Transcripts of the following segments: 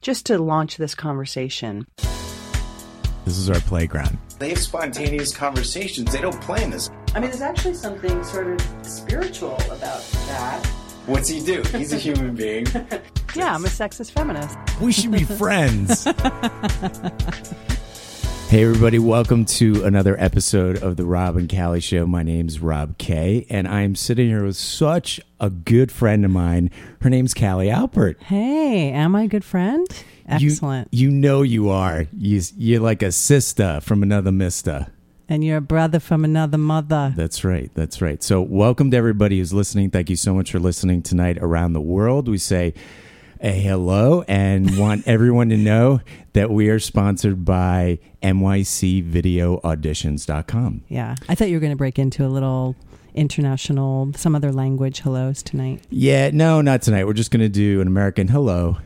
just to launch this conversation. This is our playground. They have spontaneous conversations. They don't plan this. I mean, there's actually something sort of spiritual about that. What's he do? He's a human being. Yeah, I'm a sexist feminist. We should be friends. hey, everybody, welcome to another episode of the Rob and Callie Show. My name's Rob Kay, and I'm sitting here with such a good friend of mine. Her name's Callie Alpert. Hey, am I a good friend? You- Excellent. You, know you are. You, you're like a sister from another mister. and you're a brother from another mother. That's right. That's right. So, welcome to everybody who's listening. Thank you so much for listening tonight around the world. We say a hello and want everyone to know that we are sponsored by NYCVideoAuditions.com. Yeah. I thought you were going to break into a little international, some other language hellos tonight. Yeah, no, not tonight. We're just going to do an American hello.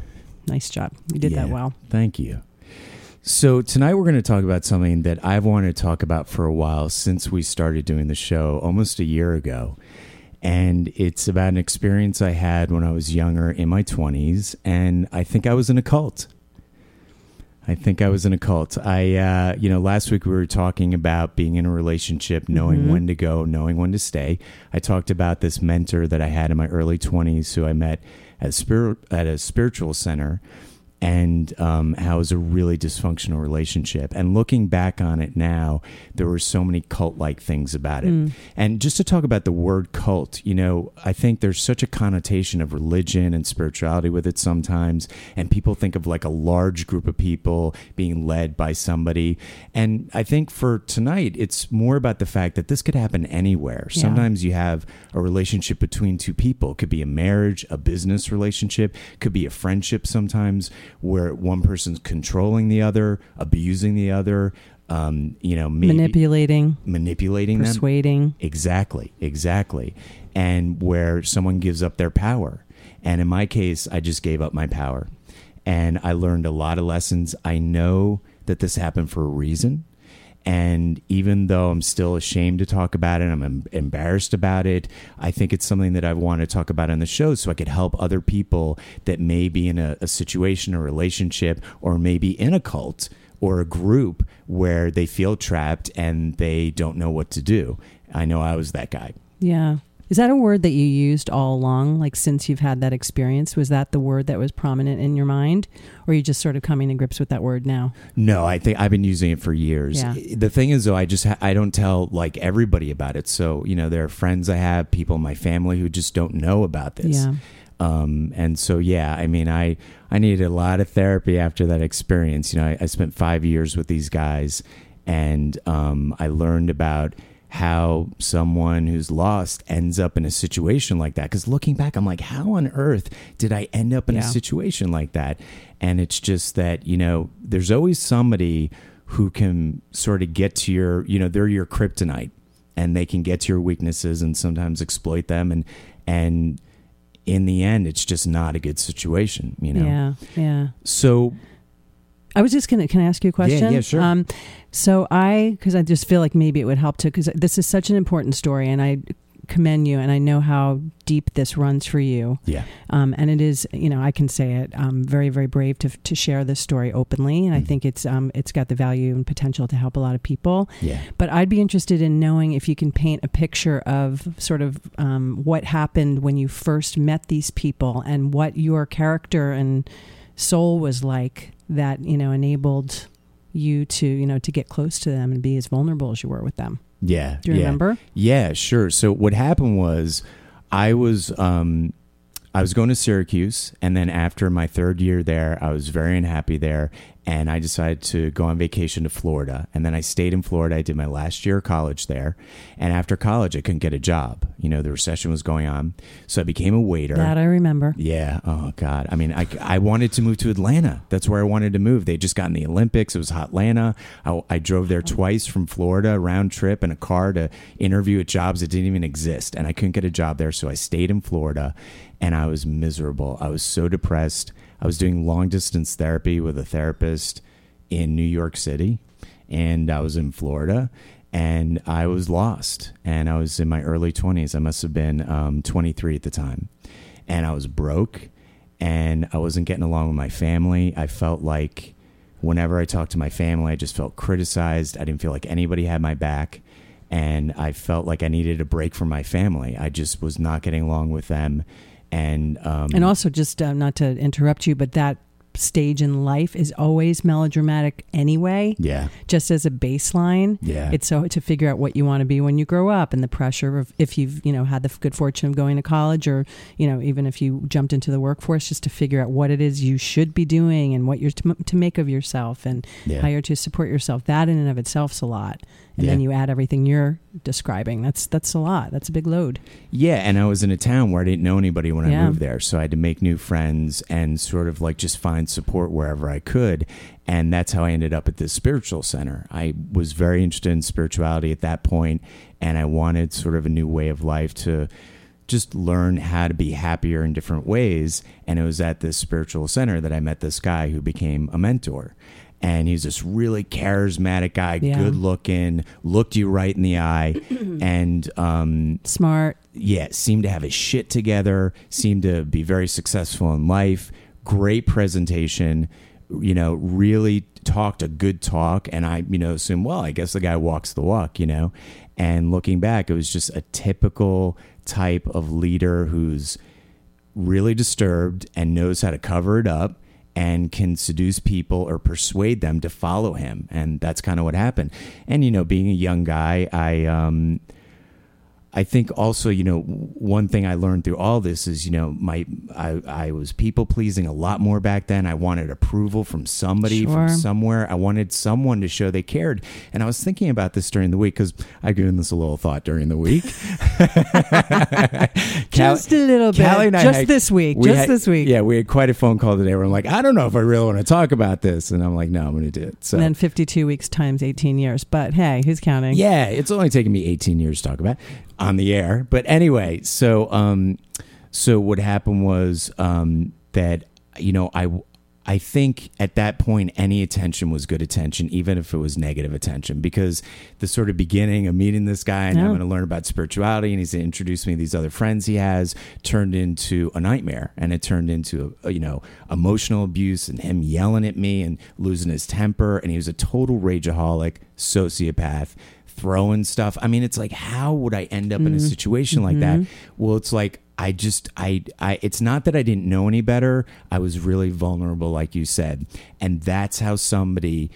Nice job. You did that well. Thank you. So, tonight we're going to talk about something that I've wanted to talk about for a while since we started doing the show almost a year ago. And it's about an experience I had when I was younger in my 20s. And I think I was in a cult. I think I was in a cult. I, uh, you know, last week we were talking about being in a relationship, knowing when to go, knowing when to stay. I talked about this mentor that I had in my early 20s who I met at, spir- at a spiritual center and um, how it was a really dysfunctional relationship. And looking back on it now, there were so many cult like things about it. And just to talk about the word cult, you know, I think there's such a connotation of religion and spirituality with it sometimes. And people think of like a large group of people being led by somebody. And I think for tonight, it's more about the fact that this could happen anywhere. Yeah. Sometimes you have a relationship between two people. It could be a marriage, a business relationship, could be a friendship sometimes where one person's controlling the other, abusing the other, um, you know, Manipulating, manipulating them. persuading. Exactly, exactly. And where someone gives up their power. And in my case, I just gave up my power. And I learned a lot of lessons. I know that this happened for a reason. And even though I'm still ashamed to talk about it, I'm em- embarrassed about it. I think it's something that I want to talk about on the show so I could help other people that may be in a, a situation, a relationship, or maybe in a cult or a group where they feel trapped and they don't know what to do. I know I was that guy. Yeah. Is that a word that you used all along? Like since you've had that experience, was that the word that was prominent in your mind? Or are you just sort of coming to grips with that word now? No, I think I've been using it for years. Yeah. The thing is, though, I just ha- I don't tell like everybody about it. So you know, there are friends I have, people in my family who just don't know about this. Yeah. Um, and so yeah, I mean, I I needed a lot of therapy after that experience. You know, I, I spent five years with these guys, and um, I learned about how someone who's lost ends up in a situation like that. Because looking back, I'm like, how on earth did I end up in a situation like that? And it's just that you know, there's always somebody who can sort of get to your, you know, they're your kryptonite, and they can get to your weaknesses and sometimes exploit them and and in the end it's just not a good situation you know Yeah. Yeah. so I was just gonna. Can I ask you a question? yeah, yeah sure. Um, so I, because I just feel like maybe it would help to, because this is such an important story, and I commend you, and I know how deep this runs for you. yeah Um, and it is, you know, I can say it. Um, very, very brave to to share this story openly, and I Mm. think it's um, it's got the value and potential to help a lot of people. yeah But I'd be interested in knowing if you can paint a picture of sort of um, what happened when you first met these people and what your character and soul was like that you know enabled you to you know to get close to them and be as vulnerable as you were with them. yeah Do you yeah. remember? yeah sure so what happened was i was um I was going to Syracuse, and then after my third year there, I was very unhappy there, and I decided to go on vacation to Florida. And then I stayed in Florida. I did my last year of college there, and after college, I couldn't get a job. You know, the recession was going on, so I became a waiter. That I remember. Yeah. Oh God. I mean, I, I wanted to move to Atlanta. That's where I wanted to move. They just got in the Olympics. It was hot Atlanta. I, I drove there twice from Florida, round trip in a car to interview at jobs that didn't even exist, and I couldn't get a job there. So I stayed in Florida, and I was miserable. I was so depressed. I was doing long distance therapy with a therapist in New York City, and I was in Florida. And I was lost, and I was in my early 20s. I must have been um, 23 at the time and I was broke and I wasn't getting along with my family. I felt like whenever I talked to my family, I just felt criticized. I didn't feel like anybody had my back. And I felt like I needed a break from my family. I just was not getting along with them. And, um, And also, just uh, not to interrupt you, but that stage in life is always melodramatic anyway. yeah, Just as a baseline, yeah. it's so to figure out what you want to be when you grow up, and the pressure of if you've you know had the good fortune of going to college, or you know even if you jumped into the workforce, just to figure out what it is you should be doing and what you're to, to make of yourself and yeah. how you're to support yourself. That in and of itself's a lot, and then you add everything you're describing. That's that's a lot. That's a big load. Yeah, and I was in a town where I didn't know anybody when I moved there, so I had to make new friends and sort of like just find support wherever I could, and that's how I ended up at this spiritual center. I was very interested in spirituality at that point, and I wanted sort of a new way of life to just learn how to be happier in different ways, and it was at this spiritual center that I met this guy who became a mentor. And he's this really charismatic guy, Yeah. good looking, looked you right in the eye, and um, Smart. yeah, seemed to have his shit together, seemed to be very successful in life, great presentation, you know, really talked a good talk. And I, you know, assume, well, I guess the guy walks the walk, you know. And looking back, it was just a typical type of leader who's really disturbed and knows how to cover it up and can seduce people or persuade them to follow him. And that's kind of what happened. And you know being a young guy i um I think also, you know, one thing I learned through all this is, you know, my I, I was people pleasing a lot more back then. I wanted approval from somebody, Sure. from somewhere. I wanted someone to show they cared. And I was thinking about this during the week because I given this a little thought during the week. Just a little bit. Callie and I just had- this week. we Just had- this week. Yeah, we had quite a phone call today where I'm like, I don't know if I really want to talk about this. And I'm like, no, I'm going to do it. So And then 52 weeks times 18 years. But hey, who's counting? yeah, it's only taken me 18 years to talk about on the air. But anyway, so um, so what happened was um, that you know I I think at that point any attention was good attention, even if it was negative attention, because the sort of beginning of meeting this guy and I'm going to learn about spirituality and he's going to introduce me to these other friends he has turned into a nightmare. And it turned into uh, you know emotional abuse and him yelling at me and losing his temper. And he was a total rageaholic sociopath throwing stuff. I mean, it's like, how would I end up in a mm-hmm. situation like that? Mm-hmm. Well, it's like, I just, I, I, it's not that I didn't know any better. I was really vulnerable, like you said. And that's how somebody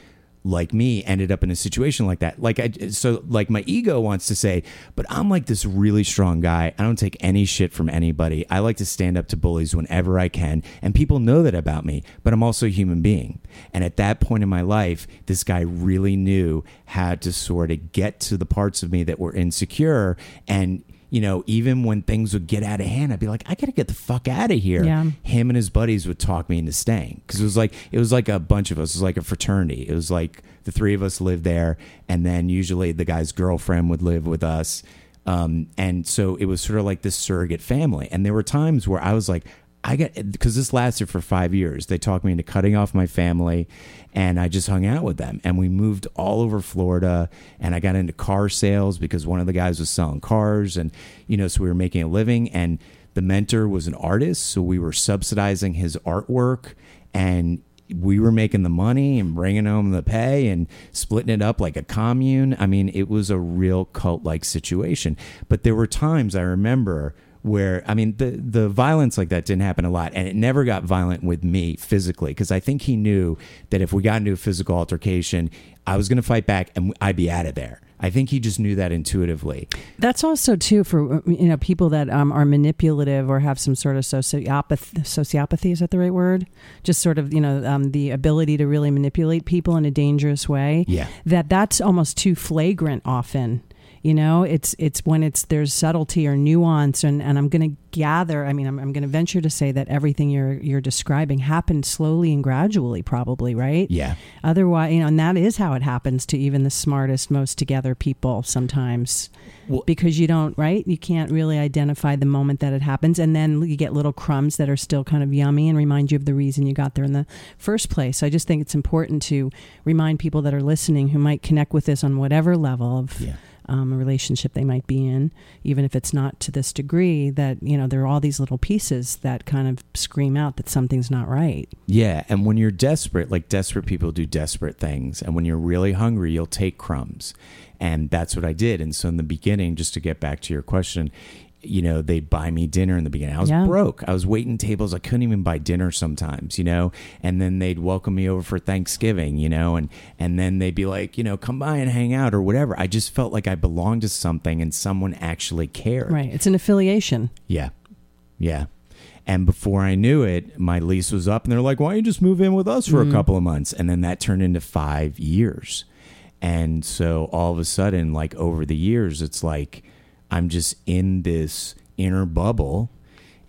like me ended up in a situation like that. Like I so like my ego wants to say, but I'm like this really strong guy. I don't take any shit from anybody. I like to stand up to bullies whenever I can, and people know that about me, but I'm also a human being. And at that point in my life, this guy really knew how to sort of get to the parts of me that were insecure and you know, even when things would get out of hand, I'd be like, I gotta get the fuck out of here Yeah. him and his buddies would talk me into staying because it was like it was like a bunch of us. It was like a fraternity. It was like the three of us lived there, and then usually the guy's girlfriend would live with us. Um, and so it was sort of like this surrogate family. And there were times where I was like, I got because this lasted for five years. They talked me into cutting off my family, and I just hung out with them. And we moved all over Florida, and I got into car sales because one of the guys was selling cars, and you know, so we were making a living. And the mentor was an artist, so we were subsidizing his artwork, and we were making the money and bringing home the pay and splitting it up like a commune. I mean, it was a real cult like situation. But there were times I remember where I mean the the violence like that didn't happen a lot and it never got violent with me physically because I think he knew that if we got into a physical altercation I was going to fight back and I'd be out of there. I think he just knew that intuitively. That's also too for you know people that um, are manipulative or have some sort of sociopathy. Sociopathy is that the right word? Just sort of you know um, the ability to really manipulate people in a dangerous way. Yeah. That that's almost too flagrant often. You know, it's it's when it's there's subtlety or nuance, and, and I'm going to gather. I mean, I'm, I'm going to venture to say that everything you're you're describing happened slowly and gradually, probably, right? Yeah. Otherwise, you know, and that is how it happens to even the smartest, most together people sometimes. Well- because you don't, right? You can't really identify the moment that it happens. And then you get little crumbs that are still kind of yummy and remind you of the reason you got there in the first place. so I just think it's important to remind people that are listening who might connect with this on whatever level of. Yeah. Um, a relationship they might be in, even if it's not to this degree, that you know, there are all these little pieces that kind of scream out that something's not right. Yeah, and when you're desperate, like desperate people do desperate things, and when you're really hungry, you'll take crumbs. And that's what I did. And so in the beginning, just to get back to your question, you know, they'd buy me dinner in the beginning. I was Yeah. broke. I was waiting tables. I couldn't even buy dinner sometimes, you know. And then they'd welcome me over for Thanksgiving, you know, and and then they'd be like, you know, come by and hang out or whatever. I just felt like I belonged to something and someone actually cared. Right. It's an affiliation. Yeah. Yeah. And before I knew it, my lease was up and they're like, why don't you just move in with us for a mm-hmm. couple of months? And then that turned into five years. And so all of a sudden, like over the years, it's like I'm just in this inner bubble.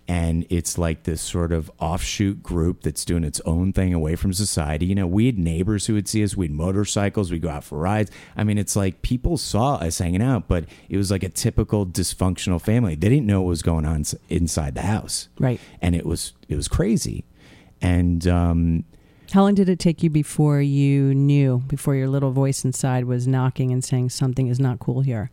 And it's like this sort of offshoot group that's doing its own thing away from society. You know, we had neighbors who would see us. We had motorcycles. We'd go out for rides. I mean, it's like people saw us hanging out, but it was like a typical dysfunctional family. They didn't know what was going on inside the house Right. and it was it was crazy and um How long did it take you before you knew, before your little voice inside was knocking and saying something is not cool here?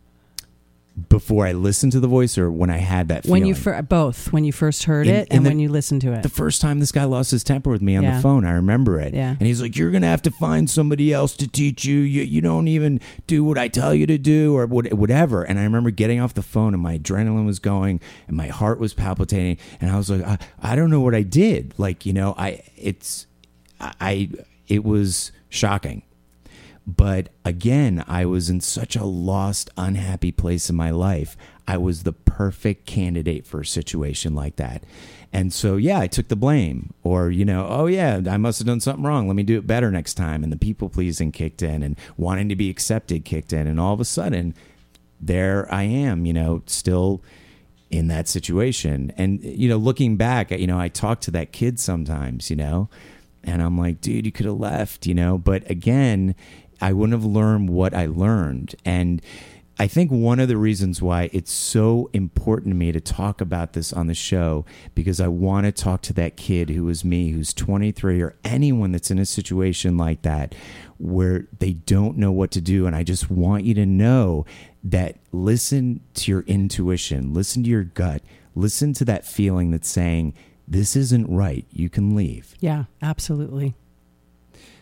Before i listened to the voice or when i had that When you fir- both, when you first heard it in and the- when you listened to it. the first time this guy lost his temper with me on Yeah. the phone i remember it. Yeah. and he's like you're gonna have to find somebody else to teach you. You, you don't even do what i tell you to do or what, whatever. And i remember getting off the phone and my adrenaline was going and my heart was palpitating. And i was like i, I don't know what i did. Like you know i it's i it was shocking But again, I was in such a lost, unhappy place in my life. I was the perfect candidate for a situation like that. And so, yeah, I took the blame. Or, you know, oh, yeah, I must have done something wrong. Let me do it better next time. And the people pleasing kicked in and wanting to be accepted kicked in. And all of a sudden, there I am, you know, still in that situation. And, you know, looking back, you know, I talk to that kid sometimes, you know, and I'm like, dude, you could have left, you know. But again, I wouldn't have learned what I learned. And I think one of the reasons why it's so important to me to talk about this on the show because I want to talk to that kid who is me, who's 23, or anyone that's in a situation like that where they don't know what to do. And I just want you to know that listen to your intuition, listen to your gut, listen to that feeling that's saying, this isn't right. You can leave. yeah, absolutely.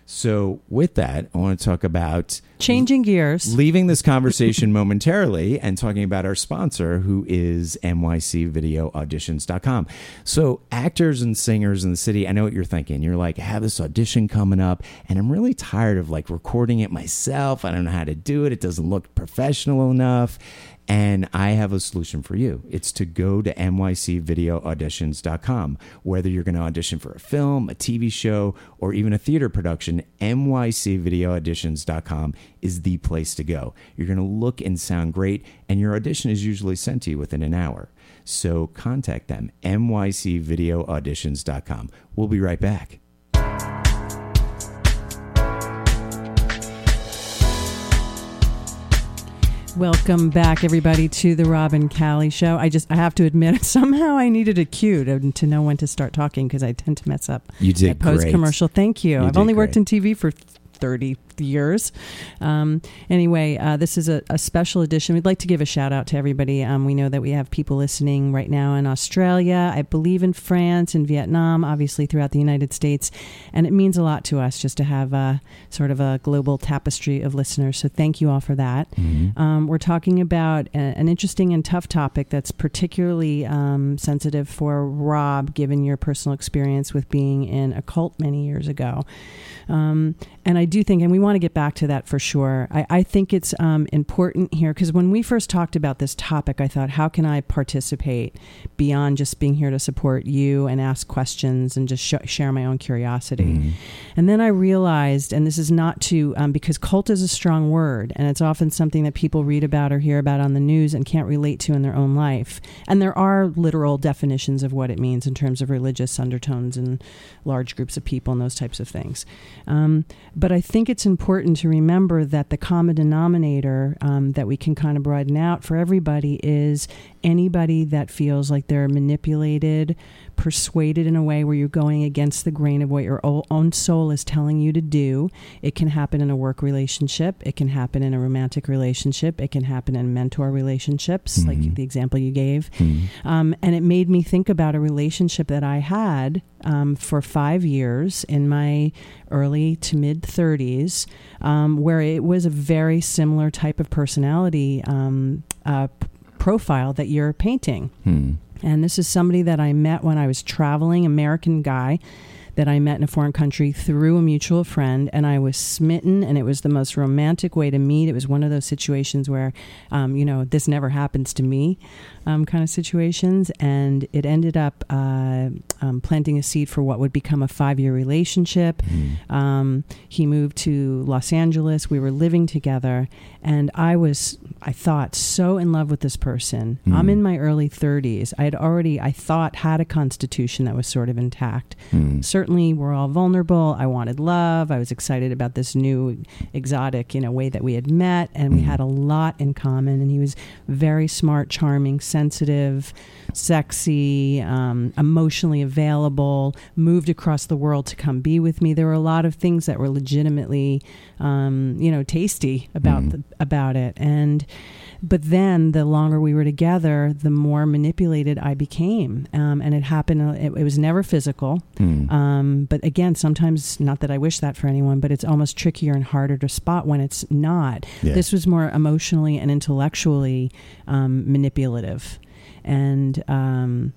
So, with that, I want to talk about Changing gears. leaving this conversation momentarily and talking about our sponsor, who is NYCVideoAuditions.com. So, actors and singers in the city, I know what you're thinking. You're like, I have this audition coming up, and I'm really tired of like recording it myself. I don't know how to do it. It doesn't look professional enough. And I have a solution for you. It's to go to nycvideoauditions.com. Whether you're going to audition for a film, a TV show, or even a theater production, nycvideoauditions.com is the place to go. You're going to look and sound great, and your audition is usually sent to you within an hour. So contact them, nycvideoauditions.com. We'll be right back. Welcome back, everybody, to the Rob and Callie Show. I just, I have to admit, somehow I needed a cue to, to know when to start talking because I tend to mess up. You did post commercial. Thank you. You I've only worked in TV for 30 years. Um, anyway, uh, this is a, a special edition. We'd like to give a shout out to everybody. Um, we know that we have people listening right now in Australia, I believe in France, in Vietnam, obviously throughout the United States. And it means a lot to us just to have a, sort of a global tapestry of listeners. So thank you all for that. Um, we're talking about a, an interesting and tough topic that's particularly um, sensitive for Rob, given your personal experience with being in a cult many years ago. Um, and I do think, and we want to get back to that for sure. I, I think it's um, important here because when we first talked about this topic, I thought, how can I participate beyond just being here to support you and ask questions and just sh- share my own curiosity? And then I realized, and this is not to, um, because cult is a strong word, and it's often something that people read about or hear about on the news and can't relate to in their own life. And there are literal definitions of what it means in terms of religious undertones and large groups of people and those types of things. Um, but I think it's important to remember that the common denominator um, that we can kind of broaden out for everybody is anybody that feels like they're manipulated, persuaded in a way where you're going against the grain of what your own soul is telling you to do. It can happen in a work relationship. It can happen in a romantic relationship. It can happen in mentor relationships, Mhm. like the example you gave. Mhm. Um, and it made me think about a relationship that I had um, for five years in my early to mid 30s, um, where it was a very similar type of personality um, uh, profile that you're painting. Hmm. And this is somebody that I met when I was traveling, American guy that I met in a foreign country through a mutual friend, and I was smitten, and it was the most romantic way to meet. It was one of those situations where, um, you know, this never happens to me, um, kind of situations, and it ended up uh, um, planting a seed for what would become a five-year relationship. Hmm. Um, he moved to Los Angeles. We were living together, and I was, I thought, so in love with this person. I'm Mm. in my early 30s. I had already, I thought, had a constitution that was sort of intact. Hmm. Certainly, we're all vulnerable. I wanted love. I was excited about this new exotic, you know, way that we had met, and we Mm. had a lot in common. And he was very smart, charming, sensitive, sexy, um, emotionally available. Moved across the world to come be with me. There were a lot of things that were legitimately, um, you know, tasty about Mm. the, about it, and but then the longer we were together, the more manipulated I became, um, and it happened. uh, It, it was never physical, Hmm. um, but again, sometimes not that I wish that for anyone, but it's almost trickier and harder to spot when it's not. Yeah. This was more emotionally and intellectually um, manipulative, and. Um,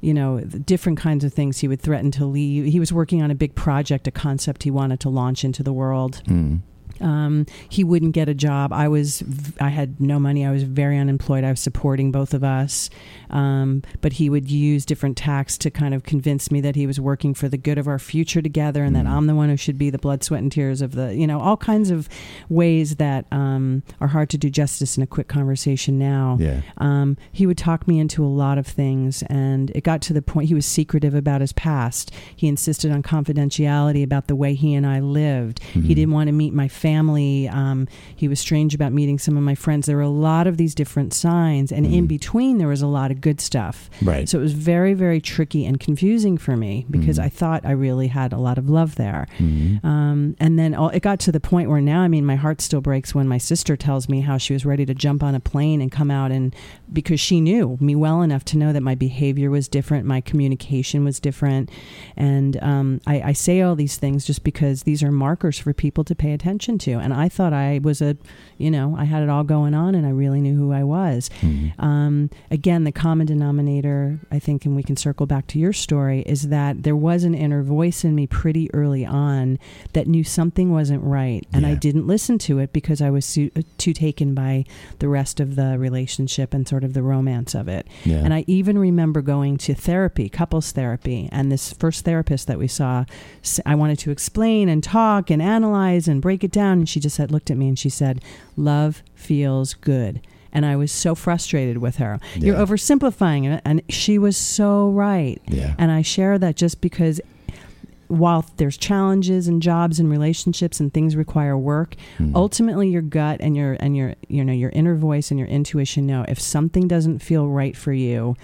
you know, the different kinds of things he would threaten to leave. He was working on a big project, a concept he wanted to launch into the world. Hmm. Um, he wouldn't get a job. I was, I had no money. I was very unemployed. I was supporting both of us. Um, but he would use different tacks to kind of convince me that he was working for the good of our future together and that Mhm. I'm the one who should be the blood, sweat, and tears of the, you know, all kinds of ways that um, are hard to do justice in a quick conversation now. Yeah. Um, he would talk me into a lot of things, and it got to the point he was secretive about his past. He insisted on confidentiality about the way he and I lived. He Mhm. didn't want to meet my family. Um, he was strange about meeting some of my friends. There were a lot of these different signs, and in Mhm. between, there was a lot of good stuff. Right. So it was very, very tricky and confusing for me because Mhm. I thought I really had a lot of love there. Hmm. Um, and then all, it got to the point where now, I mean, my heart still breaks when my sister tells me how she was ready to jump on a plane and come out, and because she knew me well enough to know that my behavior was different, my communication was different, and um, I, I say all these things just because these are markers for people to pay attention to. And I thought I was a, you know, I had it all going on, and I really knew who I was. Hmm. Um, again, the common denominator, I think, and we can circle back to your story, is that there was an inner voice in me pretty early on that knew something wasn't right. And I didn't listen to it because I was su- too taken by the rest of the relationship and sort of the romance of it. Yeah. And I even remember going to therapy, couples therapy, and this first therapist that we saw, I wanted to explain and talk and analyze and break it down, and she just said, looked at me and she said, "Love feels good." And I was so frustrated with her. You're oversimplifying it, and she was so right. yeah. And I share that just because while there's challenges and jobs and relationships and things require work, Hmm. ultimately your gut and your and your you know your inner voice and your intuition know if something doesn't feel right for you,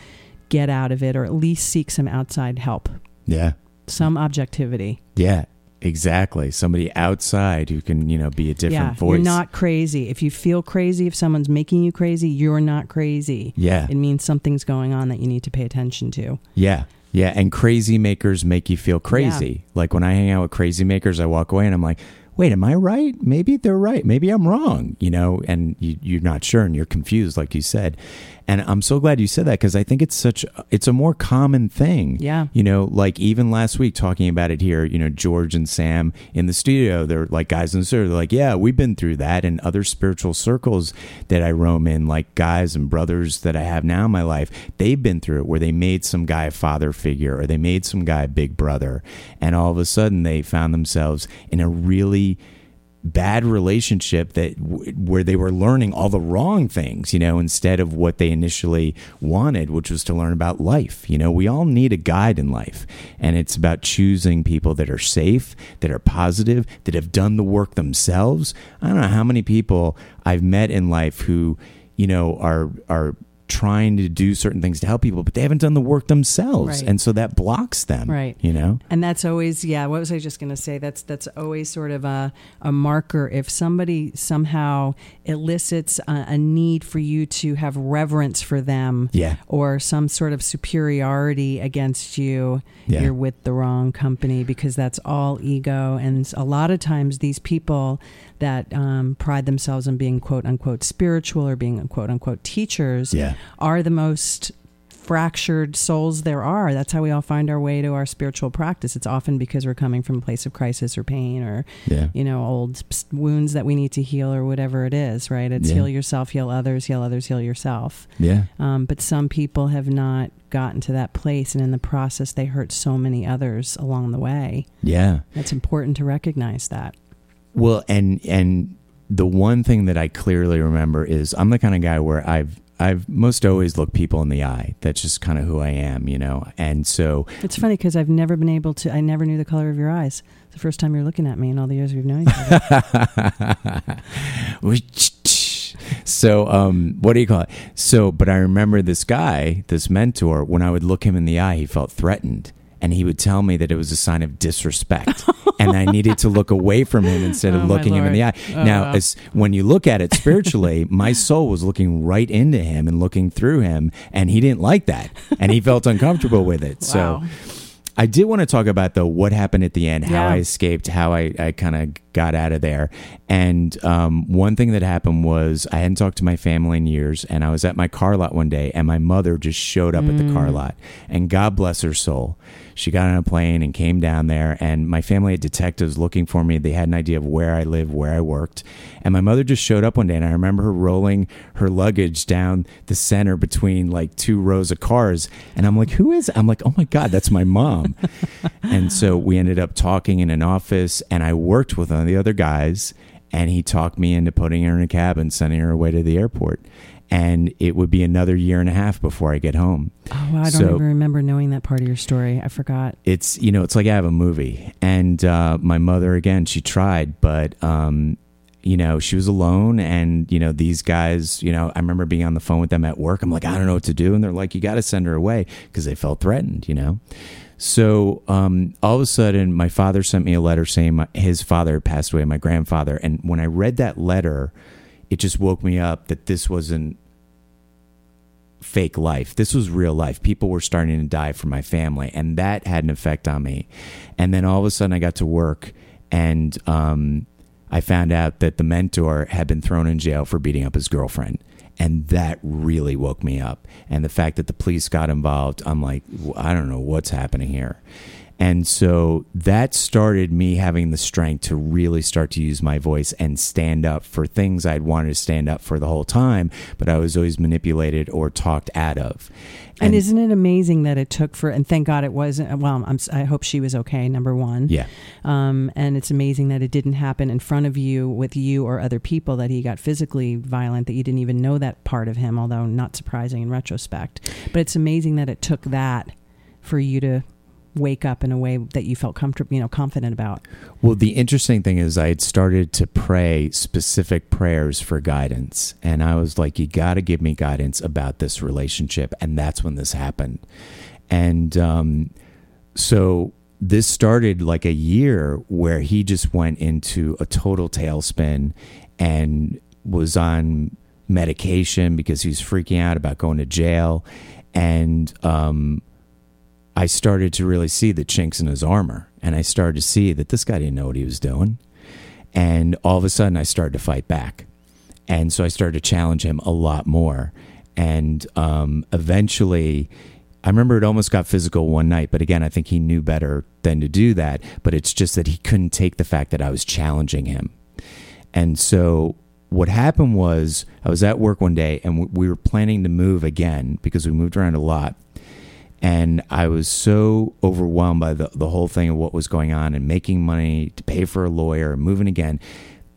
get out of it or at least seek some outside help, Yeah. some objectivity. Yeah. Exactly. Somebody outside who can, you know, be a different yeah, voice. you're not crazy. If you feel crazy, if someone's making you crazy, you're not crazy. Yeah. It means something's going on that you need to pay attention to. Yeah. Yeah. And crazy makers make you feel crazy. Like when I hang out with crazy makers, I walk away and I'm like, wait, am I right? Maybe they're right. Maybe I'm wrong, you know, and you, you're not sure and you're confused, like you said. And I'm so glad you said that because I think it's such, it's a more common thing. Yeah. You know, like even last week talking about it here, you know, George and Sam in the studio, they're like guys in the studio, they're like, yeah, we've been through that. And other spiritual circles that I roam in, like guys and brothers that I have now in my life, they've been through it where they made some guy a father figure or they made some guy a big brother. And all of a sudden they found themselves in a really bad relationship that where they were learning all the wrong things you know instead of what they initially wanted which was to learn about life. You know we all need a guide in life and it's about choosing people that are safe that are positive that have done the work themselves. I don't know how many people i've met in life who you know are are trying to do certain things to help people, but they haven't done the work themselves, Right. and so that blocks them. Right. You know. And that's always, yeah. What was I just going to say? That's that's always sort of a, a marker. If somebody somehow elicits a, a need for you to have reverence for them, Yeah. or some sort of superiority against you, Yeah. you're with the wrong company because that's all ego. And a lot of times, these people that um, pride themselves on being quote unquote spiritual or being quote unquote teachers Yeah. are the most fractured souls there are. That's how we all find our way to our spiritual practice. It's often because we're coming from a place of crisis or pain or, Yeah. you know, old wounds that we need to heal or whatever it is, right? It's Yeah. heal yourself, heal others, heal others, heal yourself. Yeah. Um, but some people have not gotten to that place, and in the process, they hurt so many others along the way. Yeah. It's important to recognize that. Well, and and the one thing that I clearly remember is I'm the kind of guy where I've I've most always looked people in the eye. That's just kind of who I am, you know. And so It's funny because I've never been able to, I never knew the color of your eyes. It's the first time you're looking at me in all the years we've known each other. so um what do you call it? So but I remember this guy, this mentor, when I would look him in the eye, he felt threatened. And he would tell me that it was a sign of disrespect, and I needed to look away from him instead Oh, of my looking him in the eye. Oh, now, wow. as when you look at it spiritually, my soul was looking right into him and looking through him, and he didn't like that, and he felt uncomfortable with it. So, I did want to talk about though what happened at the end, how I escaped, how I, I kind of got out of there. And um, one thing that happened was I hadn't talked to my family in years, and I was at my car lot one day, and my mother just showed up at the car lot. And God bless her soul, she got on a plane and came down there, and my family had detectives looking for me. They had an idea of where I lived, where I worked, and my mother just showed up one day, and I remember her rolling her luggage down the center between like two rows of cars, and I'm like, "Who is?" I'm like, "Oh my god, that's my mom." and so we ended up talking in an office, and I worked with one of the other guys, and he talked me into putting her in a cab and sending her away to the airport. And it would be another year and a half before I get home. Oh, wow, I don't even remember knowing that part of your story. I forgot. It's you know, it's like I have a movie. And uh, my mother again, she tried, but um, you know, she was alone, and you know, these guys, you know, I remember being on the phone with them at work. I'm like, I don't know what to do, and they're like, you got to send her away because they felt threatened, you know. So um, all of a sudden, my father sent me a letter saying my, his father had passed away, my grandfather, and when I read that letter, it just woke me up that this wasn't fake life. This was real life. People were starting to die from my family, and that had an effect on me. And then all of a sudden, I got to work, and um, I found out that the mentor had been thrown in jail for beating up his girlfriend. And that really woke me up. And the fact that the police got involved, I'm like, I don't know what's happening here. And so that started me having the strength to really start to use my voice and stand up for things I'd wanted to stand up for the whole time, but I was always manipulated or talked out of. And, isn't it amazing that it took for, and thank God it wasn't, well, I'm, I hope she was okay, number one. yeah, Um, and it's amazing that it didn't happen in front of you with you or other people, that he got physically violent, that you didn't even know that part of him, although not surprising in retrospect. But it's amazing that it took that for you to wake up in a way that you felt comfortable, you know, confident about. Well, the interesting thing is, I had started to pray specific prayers for guidance. And I was like, you got to give me guidance about this relationship. And that's when this happened. And um, so this started like a year where he just went into a total tailspin and was on medication because he was freaking out about going to jail. And, um, I started to really see the chinks in his armor, and I started to see that this guy didn't know what he was doing. And all of a sudden, I started to fight back, and so I started to challenge him a lot more. And um, eventually, I remember it almost got physical one night, but again, I think he knew better than to do that. But it's just that he couldn't take the fact that I was challenging him. And so what happened was I was at work one day and we were planning to move again because we moved around a lot. And I was so overwhelmed by the, the whole thing of what was going on and making money to pay for a lawyer and moving again.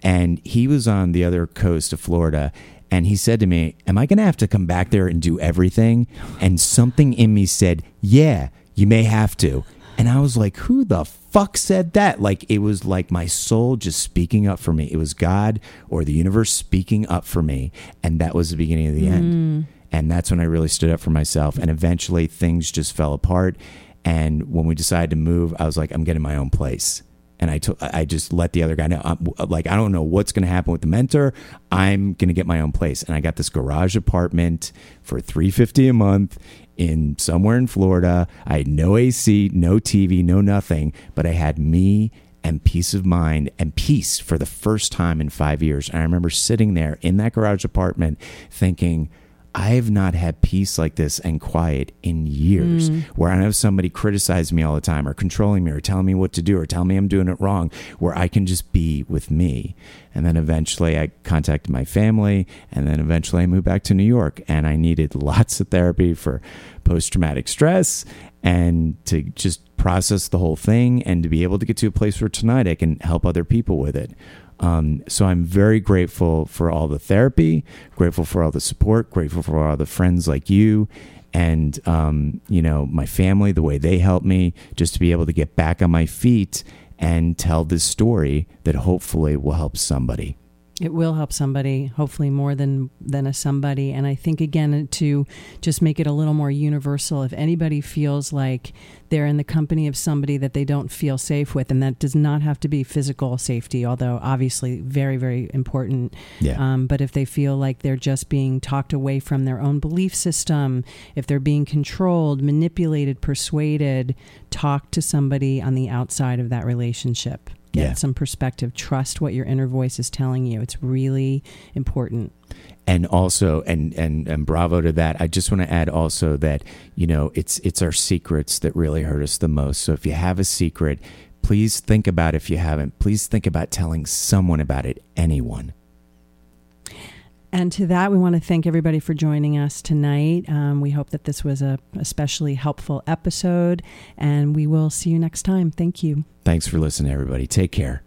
And he was on the other coast of Florida. And he said to me, Am I going to have to come back there and do everything? And something in me said, Yeah, you may have to. And I was like, Who the fuck said that? Like, it was like my soul just speaking up for me. It was God or the universe speaking up for me. And that was the beginning of the end. Mm. And that's when I really stood up for myself. And eventually things just fell apart. And when we decided to move, I was like, I'm getting my own place. And I took, I just let the other guy know, I'm, like, I don't know what's going to happen with the mentor. I'm going to get my own place. And I got this garage apartment for 350 a month in somewhere in Florida. I had no AC, no TV, no nothing, but I had me and peace of mind and peace for the first time in five years. And I remember sitting there in that garage apartment thinking, I have not had peace like this and quiet in years mm. where I have somebody criticize me all the time or controlling me or telling me what to do or telling me I'm doing it wrong, where I can just be with me. And then eventually I contacted my family and then eventually I moved back to New York and I needed lots of therapy for post traumatic stress and to just process the whole thing and to be able to get to a place where tonight I can help other people with it. Um, so I'm very grateful for all the therapy, grateful for all the support, grateful for all the friends like you, and um, you know my family, the way they helped me, just to be able to get back on my feet and tell this story that hopefully will help somebody. It will help somebody, hopefully more than than a somebody. And I think again to just make it a little more universal. If anybody feels like they're in the company of somebody that they don't feel safe with, and that does not have to be physical safety, although obviously very very important. Yeah. Um, but if they feel like they're just being talked away from their own belief system, if they're being controlled, manipulated, persuaded, talk to somebody on the outside of that relationship get yeah. some perspective. Trust what your inner voice is telling you. It's really important. And also, and and and bravo to that. I just want to add also that you know it's it's our secrets that really hurt us the most. So if you have a secret, please think about if you haven't. Please think about telling someone about it. Anyone. And to that, we want to thank everybody for joining us tonight. Um, we hope that this was a especially helpful episode, and we will see you next time. Thank you. Thanks for listening, everybody. Take care.